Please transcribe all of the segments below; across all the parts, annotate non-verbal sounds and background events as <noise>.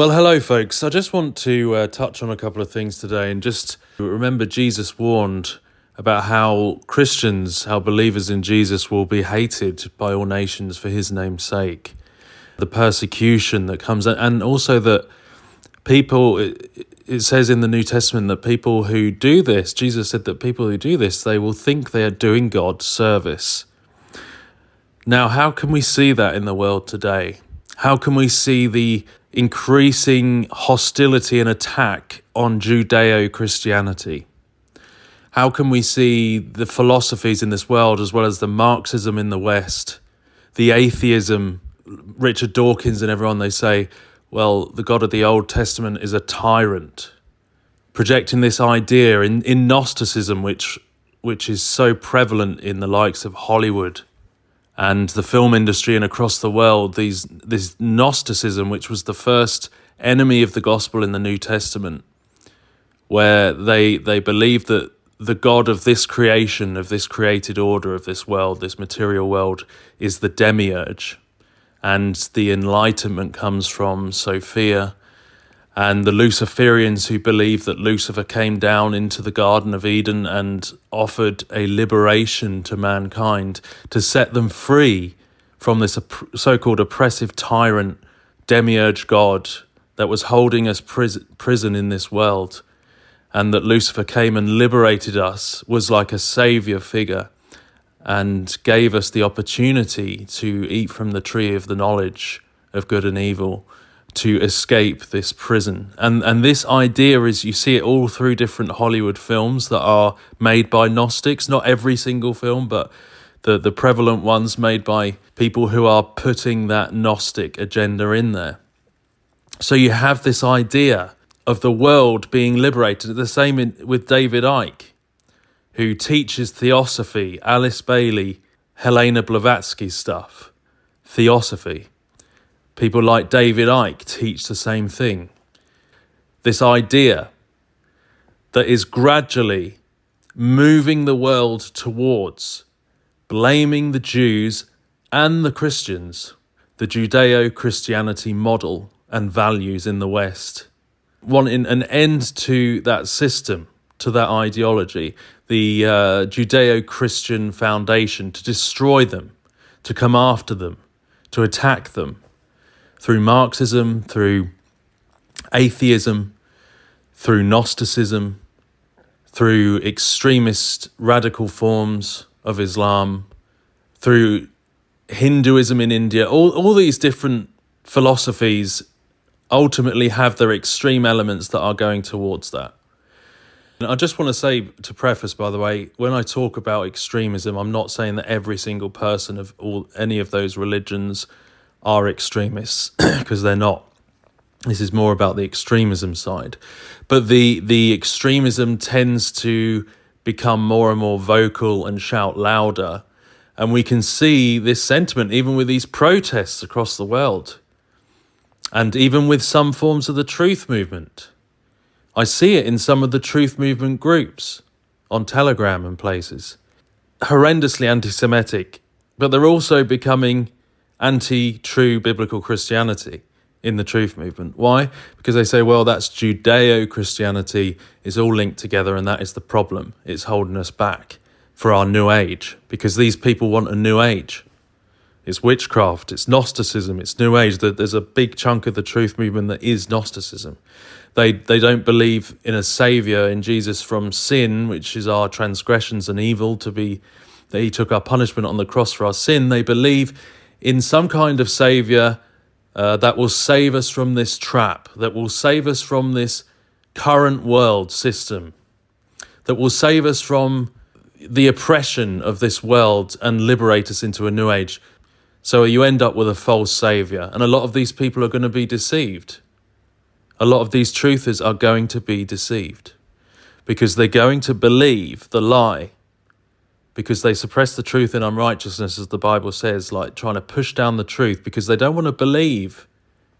Well, hello, folks. I just want to uh, touch on a couple of things today and just remember Jesus warned about how Christians, how believers in Jesus will be hated by all nations for his name's sake. The persecution that comes, and also that people, it says in the New Testament that people who do this, Jesus said that people who do this, they will think they are doing God service. Now, how can we see that in the world today? How can we see the increasing hostility and attack on Judeo Christianity? How can we see the philosophies in this world, as well as the Marxism in the West, the atheism, Richard Dawkins and everyone, they say, well, the God of the Old Testament is a tyrant, projecting this idea in, in Gnosticism, which, which is so prevalent in the likes of Hollywood and the film industry and across the world, these this Gnosticism, which was the first enemy of the gospel in the New Testament, where they they believed that the God of this creation, of this created order, of this world, this material world, is the demiurge, and the enlightenment comes from Sophia and the Luciferians who believe that Lucifer came down into the Garden of Eden and offered a liberation to mankind to set them free from this so called oppressive tyrant, demiurge God that was holding us pris- prison in this world. And that Lucifer came and liberated us was like a savior figure and gave us the opportunity to eat from the tree of the knowledge of good and evil to escape this prison. And and this idea is you see it all through different Hollywood films that are made by Gnostics, not every single film, but the, the prevalent ones made by people who are putting that Gnostic agenda in there. So you have this idea of the world being liberated. The same in, with David Icke, who teaches theosophy, Alice Bailey, Helena Blavatsky stuff, theosophy. People like David Icke teach the same thing. This idea that is gradually moving the world towards blaming the Jews and the Christians, the Judeo Christianity model and values in the West. Wanting an end to that system, to that ideology, the uh, Judeo Christian foundation, to destroy them, to come after them, to attack them through Marxism, through atheism, through Gnosticism, through extremist radical forms of Islam, through Hinduism in India, all, all these different philosophies ultimately have their extreme elements that are going towards that. And I just want to say to preface, by the way, when I talk about extremism, I'm not saying that every single person of all any of those religions are extremists <clears throat> because they're not. This is more about the extremism side. But the the extremism tends to become more and more vocal and shout louder. And we can see this sentiment even with these protests across the world. And even with some forms of the truth movement. I see it in some of the truth movement groups on Telegram and places. Horrendously anti Semitic, but they're also becoming anti true biblical Christianity in the truth movement. Why? Because they say, well, that's Judeo Christianity is all linked together, and that is the problem. It's holding us back for our new age because these people want a new age. It's witchcraft, it's Gnosticism, it's New Age. There's a big chunk of the truth movement that is Gnosticism. They, they don't believe in a savior in Jesus from sin, which is our transgressions and evil, to be that he took our punishment on the cross for our sin. They believe in some kind of savior uh, that will save us from this trap, that will save us from this current world system, that will save us from the oppression of this world and liberate us into a new age. So you end up with a false savior, and a lot of these people are going to be deceived. A lot of these truthers are going to be deceived because they're going to believe the lie because they suppress the truth in unrighteousness, as the Bible says, like trying to push down the truth because they don't want to believe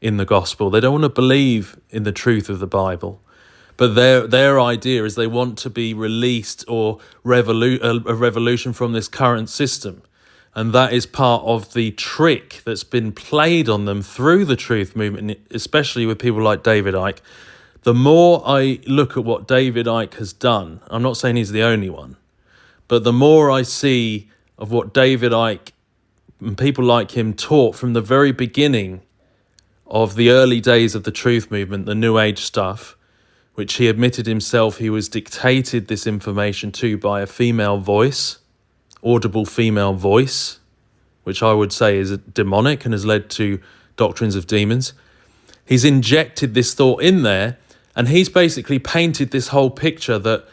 in the gospel. They don't want to believe in the truth of the Bible. But their their idea is they want to be released or revolu- uh, a revolution from this current system. And that is part of the trick that's been played on them through the truth movement, especially with people like David Icke. The more I look at what David Icke has done, I'm not saying he's the only one, but the more I see of what David Icke and people like him taught from the very beginning of the early days of the truth movement, the New Age stuff, which he admitted himself he was dictated this information to by a female voice, audible female voice, which I would say is demonic and has led to doctrines of demons. He's injected this thought in there, and he's basically painted this whole picture that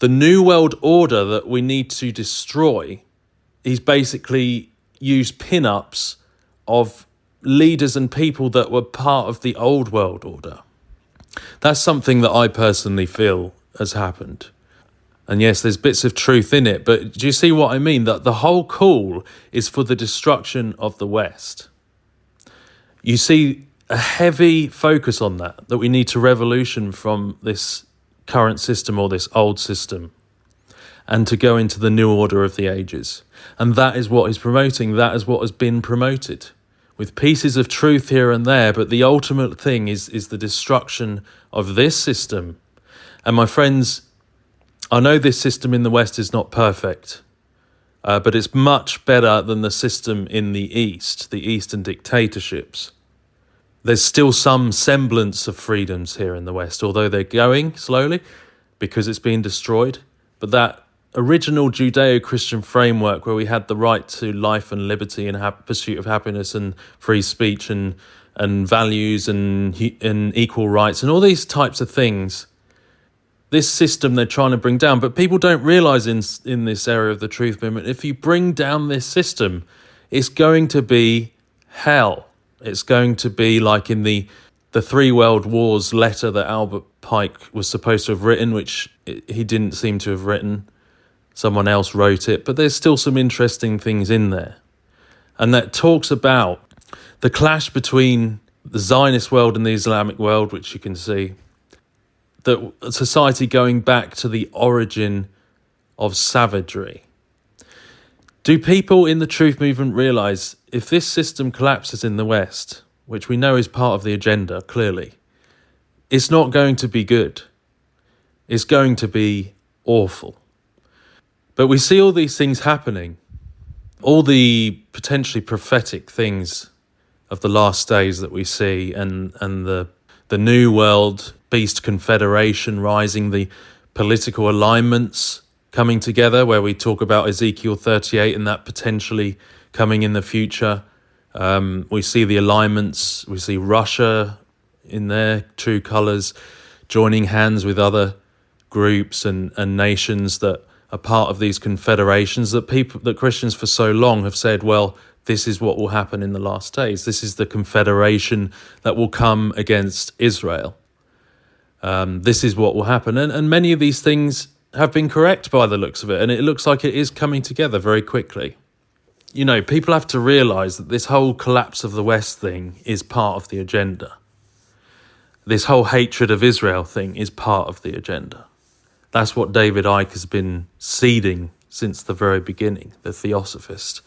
the New World Order that we need to destroy, is basically used pin ups of leaders and people that were part of the old world order. That's something that I personally feel has happened. And yes, there's bits of truth in it, but do you see what I mean? That the whole call is for the destruction of the West. You see a heavy focus on that, that we need to revolution from this current system or this old system and to go into the new order of the ages. And that is what he's promoting, that is what has been promoted with pieces of truth here and there, but the ultimate thing is, is the destruction of this system. And my friends, I know this system in the West is not perfect, uh, but it's much better than the system in the East, the Eastern dictatorships. There's still some semblance of freedoms here in the West, although they're going slowly because it's being destroyed. But that original Judeo Christian framework where we had the right to life and liberty and ha- pursuit of happiness and free speech and and values and and equal rights and all these types of things this system they're trying to bring down but people don't realize in in this area of the truth movement if you bring down this system it's going to be hell it's going to be like in the the three world wars letter that Albert Pike was supposed to have written which he didn't seem to have written someone else wrote it, but there's still some interesting things in there. And that talks about the clash between the Zionist world and the Islamic world, which you can see, that society going back to the origin of savagery. Do people in the truth movement realize if this system collapses in the West, which we know is part of the agenda clearly, it's not going to be good. It's going to be awful. But we see all these things happening, all the potentially prophetic things of the last days that we see, and, and the, the new world beast confederation rising, the political alignments coming together, where we talk about Ezekiel 38 and that potentially coming in the future. Um, we see the alignments, we see Russia in their true colours joining hands with other groups and, and nations that are part of these confederations that people that Christians for so long have said, well, this is what will happen in the last days. This is the confederation that will come against Israel. Um, this is what will happen. And, and many of these things have been correct by the looks of it. And it looks like it is coming together very quickly. You know, people have to realize that this whole collapse of the West thing is part of the agenda. This whole hatred of Israel thing is part of the agenda. That's what David Icke has been seeding since the very beginning, the Theosophist.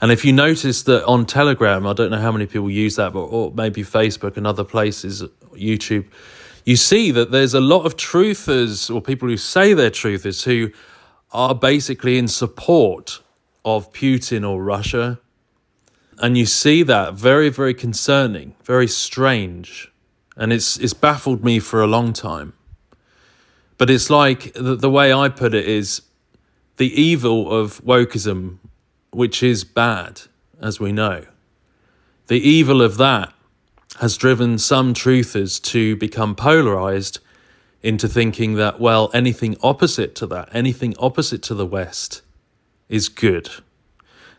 And if you notice that on Telegram, I don't know how many people use that, but or maybe Facebook and other places, YouTube, you see that there's a lot of truthers or people who say they're truthers who are basically in support of Putin or Russia. And you see that very, very concerning, very strange. And it's it's baffled me for a long time. But it's like the, the way I put it is the evil of wokeism, which is bad, as we know. The evil of that has driven some truthers to become polarized into thinking that, well, anything opposite to that, anything opposite to the West is good.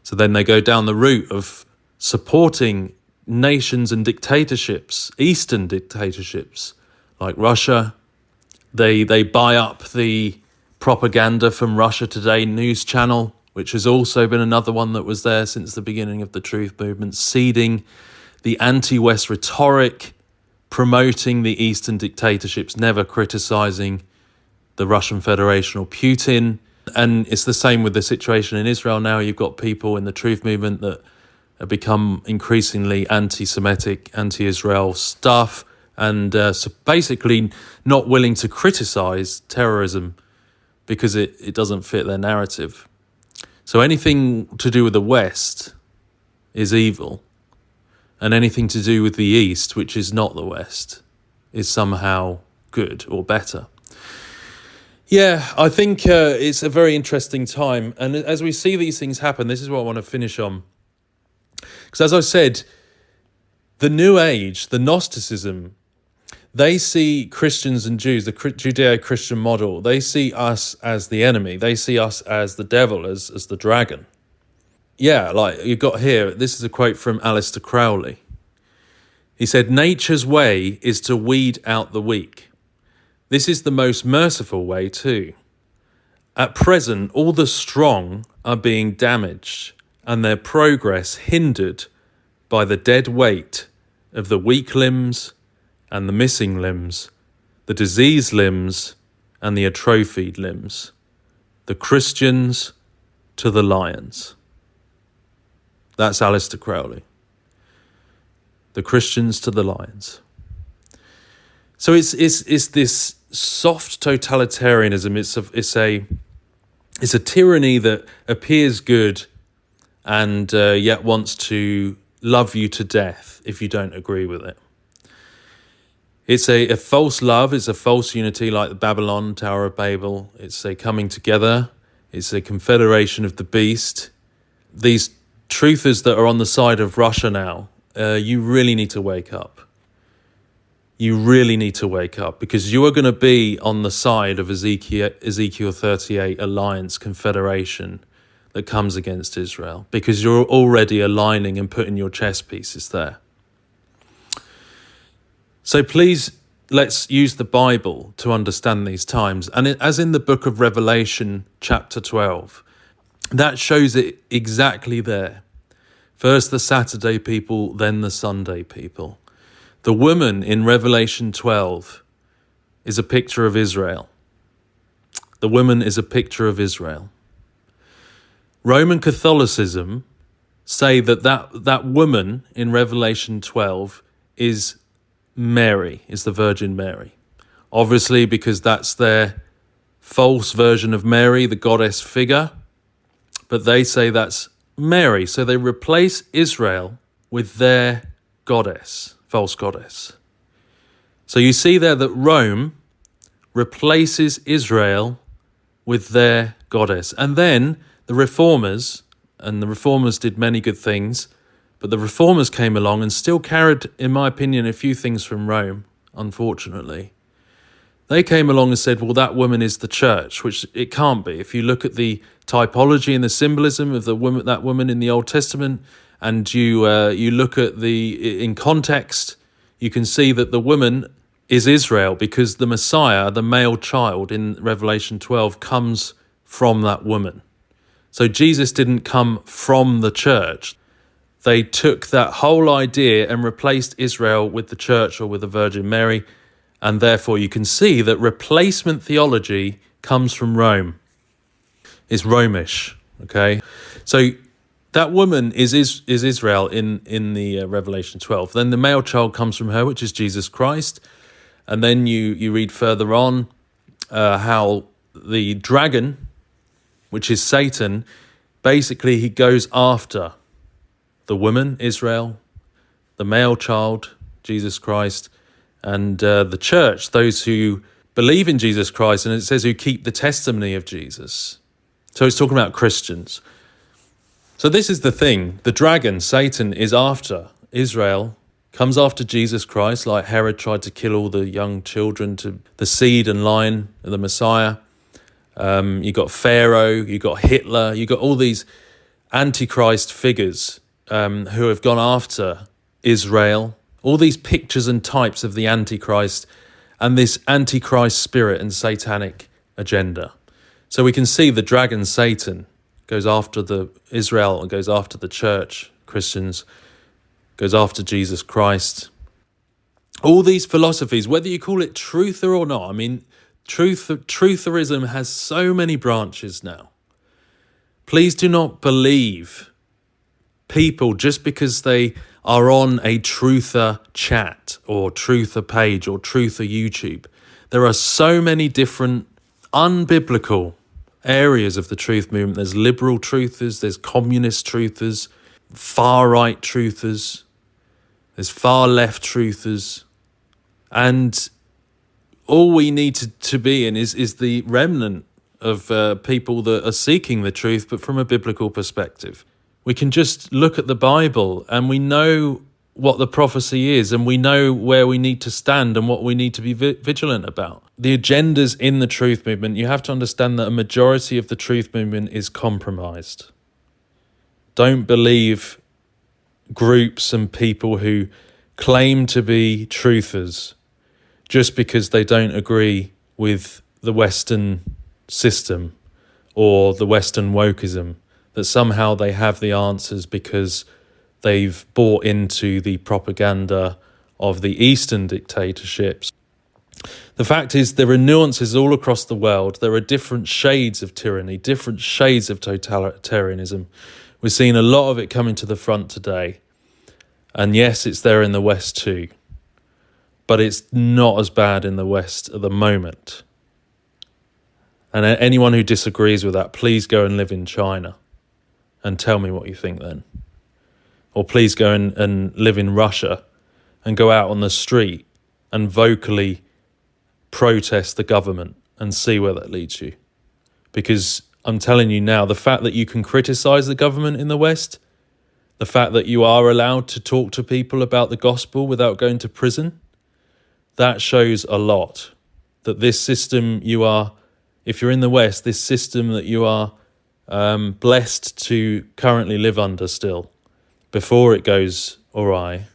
So then they go down the route of supporting nations and dictatorships, Eastern dictatorships like Russia, they they buy up the propaganda from Russia Today news channel, which has also been another one that was there since the beginning of the truth movement, seeding the anti-West rhetoric, promoting the Eastern dictatorships, never criticizing the Russian Federation or Putin, And it's the same with the situation in Israel now. You've got people in the truth movement that have become increasingly anti Semitic, anti Israel stuff, and uh, so basically not willing to criticize terrorism because it, it doesn't fit their narrative. So anything to do with the West is evil, and anything to do with the East, which is not the West, is somehow good or better. Yeah, I think uh, it's a very interesting time. And as we see these things happen, this is what I want to finish on. Because as I said, the New Age, the Gnosticism, they see Christians and Jews, the Judeo Christian model, they see us as the enemy. They see us as the devil, as, as the dragon. Yeah, like you got here, this is a quote from Aleister Crowley. He said, Nature's way is to weed out the weak. This is the most merciful way, too. At present, all the strong are being damaged and their progress hindered by the dead weight of the weak limbs and the missing limbs, the diseased limbs and the atrophied limbs, the Christians to the lions. That's Aleister Crowley. The Christians to the lions. So it's it's it's this soft totalitarianism. It's a it's a it's a tyranny that appears good and uh, yet wants to love you to death if you don't agree with it. It's a, a false love, it's a false unity like the Babylon, Tower of Babel. It's a coming together, it's a confederation of the beast. These truthers that are on the side of Russia now, uh, you really need to wake up you really need to wake up because you are going to be on the side of Ezekiel, Ezekiel 38 alliance confederation that comes against Israel because you're already aligning and putting your chess pieces there. So please let's use the Bible to understand these times. And as in the book of Revelation, chapter 12, that shows it exactly there. First the Saturday people, then the Sunday people. The woman in Revelation 12 is a picture of Israel. The woman is a picture of Israel. Roman Catholicism say that that, that woman in Revelation 12 is Mary, is the Virgin Mary. Obviously, because that's their false version of Mary, the goddess figure, but they say that's Mary. So they replace Israel with their goddess false goddess. So you see there that Rome replaces Israel with their goddess. And then the reformers, and the reformers did many good things, but the reformers came along and still carried, in my opinion, a few things from Rome, unfortunately. They came along and said, well, that woman is the church, which it can't be. If you look at the typology and the symbolism of the woman, that woman in the Old Testament, and you uh, you look at the in context, you can see that the woman is Israel because the Messiah, the male child in Revelation 12, comes from that woman. So Jesus didn't come from the church. They took that whole idea and replaced Israel with the church or with the Virgin Mary. And therefore, you can see that replacement theology comes from Rome. It's Romish. Okay. So that woman is is, is Israel in in the uh, Revelation 12. Then the male child comes from her, which is Jesus Christ, and then you you read further on uh, how the dragon, which is Satan, basically he goes after the woman Israel, the male child Jesus Christ, and uh, the church, those who believe in Jesus Christ, and it says who keep the testimony of Jesus. So it's talking about Christians. So, this is the thing the dragon, Satan, is after Israel, comes after Jesus Christ, like Herod tried to kill all the young children to the seed and line of the Messiah. Um, you got Pharaoh, you got Hitler, you got all these antichrist figures um, who have gone after Israel. All these pictures and types of the antichrist and this antichrist spirit and satanic agenda. So we can see the dragon Satan goes after the Israel and goes after the church, Christians, goes after Jesus Christ. All these philosophies, whether you call it truth or not, I mean, Truth, trutherism has so many branches now. Please do not believe people just because they are on a truther chat or truther page or truther YouTube. There are so many different unbiblical areas of the truth movement. There's liberal truthers, there's communist truthers, far right truthers, there's far left truthers. And all we need to, to be in is, is the remnant of uh, people that are seeking the truth, but from a biblical perspective. We can just look at the Bible and we know what the prophecy is and we know where we need to stand and what we need to be vigilant about. The agendas in the truth movement, you have to understand that a majority of the truth movement is compromised. Don't believe groups and people who claim to be truthers just because they don't agree with the Western system or the Western wokeism, that somehow they have the answers because they've bought into the propaganda of the Eastern dictatorships. The fact is, there are nuances all across the world. There are different shades of tyranny, different shades of totalitarianism. We're seeing a lot of it coming to the front today. And yes, it's there in the West too. But it's not as bad in the West at the moment. And anyone who disagrees with that, please go and live in China and tell me what you think then. Or please go and, and live in Russia and go out on the street and vocally protest the government and see where that leads you. Because I'm telling you now, the fact that you can criticize the government in the West, the fact that you are allowed to talk to people about the gospel without going to prison, that shows a lot. That this system you are if you're in the West, this system that you are um, blessed to currently live under still, before it goes awry,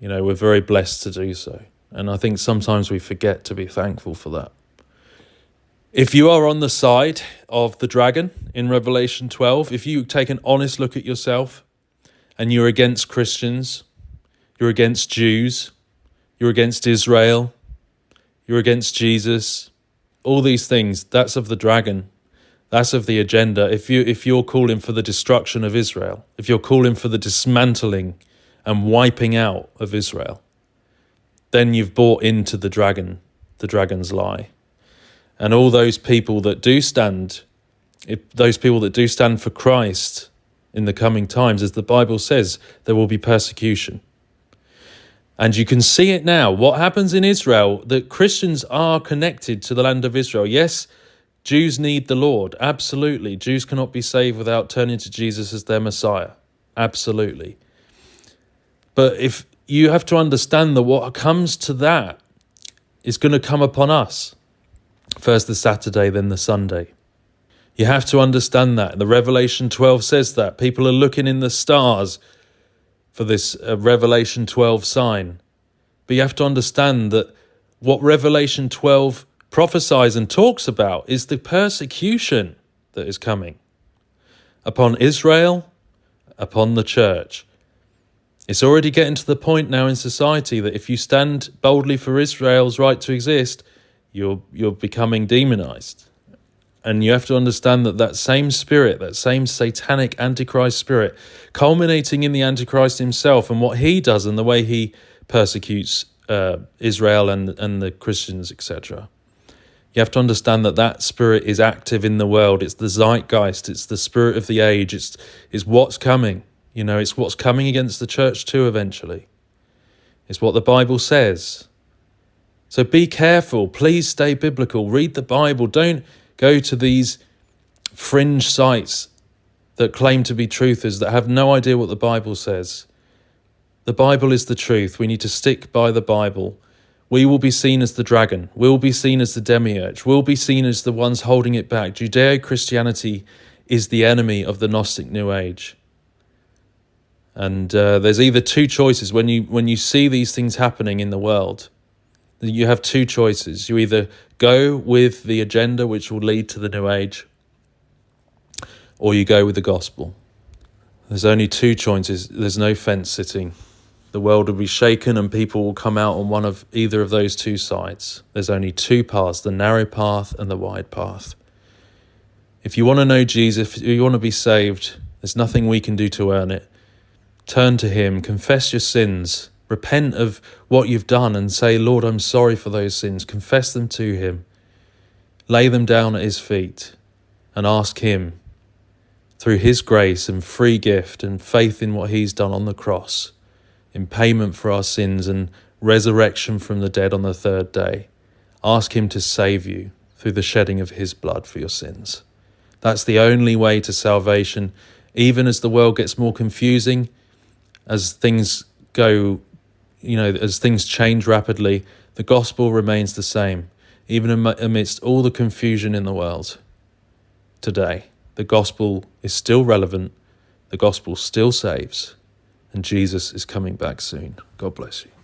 you know, we're very blessed to do so. And I think sometimes we forget to be thankful for that. If you are on the side of the dragon in Revelation 12, if you take an honest look at yourself and you're against Christians, you're against Jews, you're against Israel, you're against Jesus, all these things, that's of the dragon. That's of the agenda. If you if you're calling for the destruction of Israel, if you're calling for the dismantling and wiping out of Israel, then you've bought into the dragon, the dragon's lie. And all those people that do stand, if those people that do stand for Christ in the coming times, as the Bible says, there will be persecution. And you can see it now. What happens in Israel, that Christians are connected to the land of Israel. Yes, Jews need the Lord. Absolutely. Jews cannot be saved without turning to Jesus as their Messiah. Absolutely. But if you have to understand that what comes to that is going to come upon us. First the Saturday, then the Sunday. You have to understand that. The Revelation 12 says that. People are looking in the stars for this uh, Revelation 12 sign. But you have to understand that what Revelation 12 prophesies and talks about is the persecution that is coming upon Israel, upon the church. It's already getting to the point now in society that if you stand boldly for Israel's right to exist, you're, you're becoming demonized. And you have to understand that that same spirit, that same satanic Antichrist spirit, culminating in the Antichrist himself and what he does and the way he persecutes uh, Israel and, and the Christians, etc. You have to understand that that spirit is active in the world. It's the zeitgeist. It's the spirit of the age. It's, it's what's coming. You know, it's what's coming against the church too eventually. It's what the Bible says. So be careful. Please stay biblical. Read the Bible. Don't go to these fringe sites that claim to be truthers that have no idea what the Bible says. The Bible is the truth. We need to stick by the Bible. We will be seen as the dragon. We'll be seen as the demiurge. We'll be seen as the ones holding it back. Judeo Christianity is the enemy of the Gnostic New Age. And uh, there's either two choices when you when you see these things happening in the world you have two choices. You either go with the agenda which will lead to the new age, or you go with the gospel. There's only two choices. There's no fence sitting. The world will be shaken and people will come out on one of either of those two sides. There's only two paths the narrow path and the wide path. If you want to know Jesus, if you want to be saved, there's nothing we can do to earn it. Turn to Him, confess your sins, repent of what you've done, and say, Lord, I'm sorry for those sins. Confess them to Him. Lay them down at His feet and ask Him, through His grace and free gift and faith in what He's done on the cross, in payment for our sins and resurrection from the dead on the third day. Ask Him to save you through the shedding of His blood for your sins. That's the only way to salvation, even as the world gets more confusing, as things go, you know, as things change rapidly, the gospel remains the same, even amidst all the confusion in the world today. The gospel is still relevant, the gospel still saves, and Jesus is coming back soon. God bless you.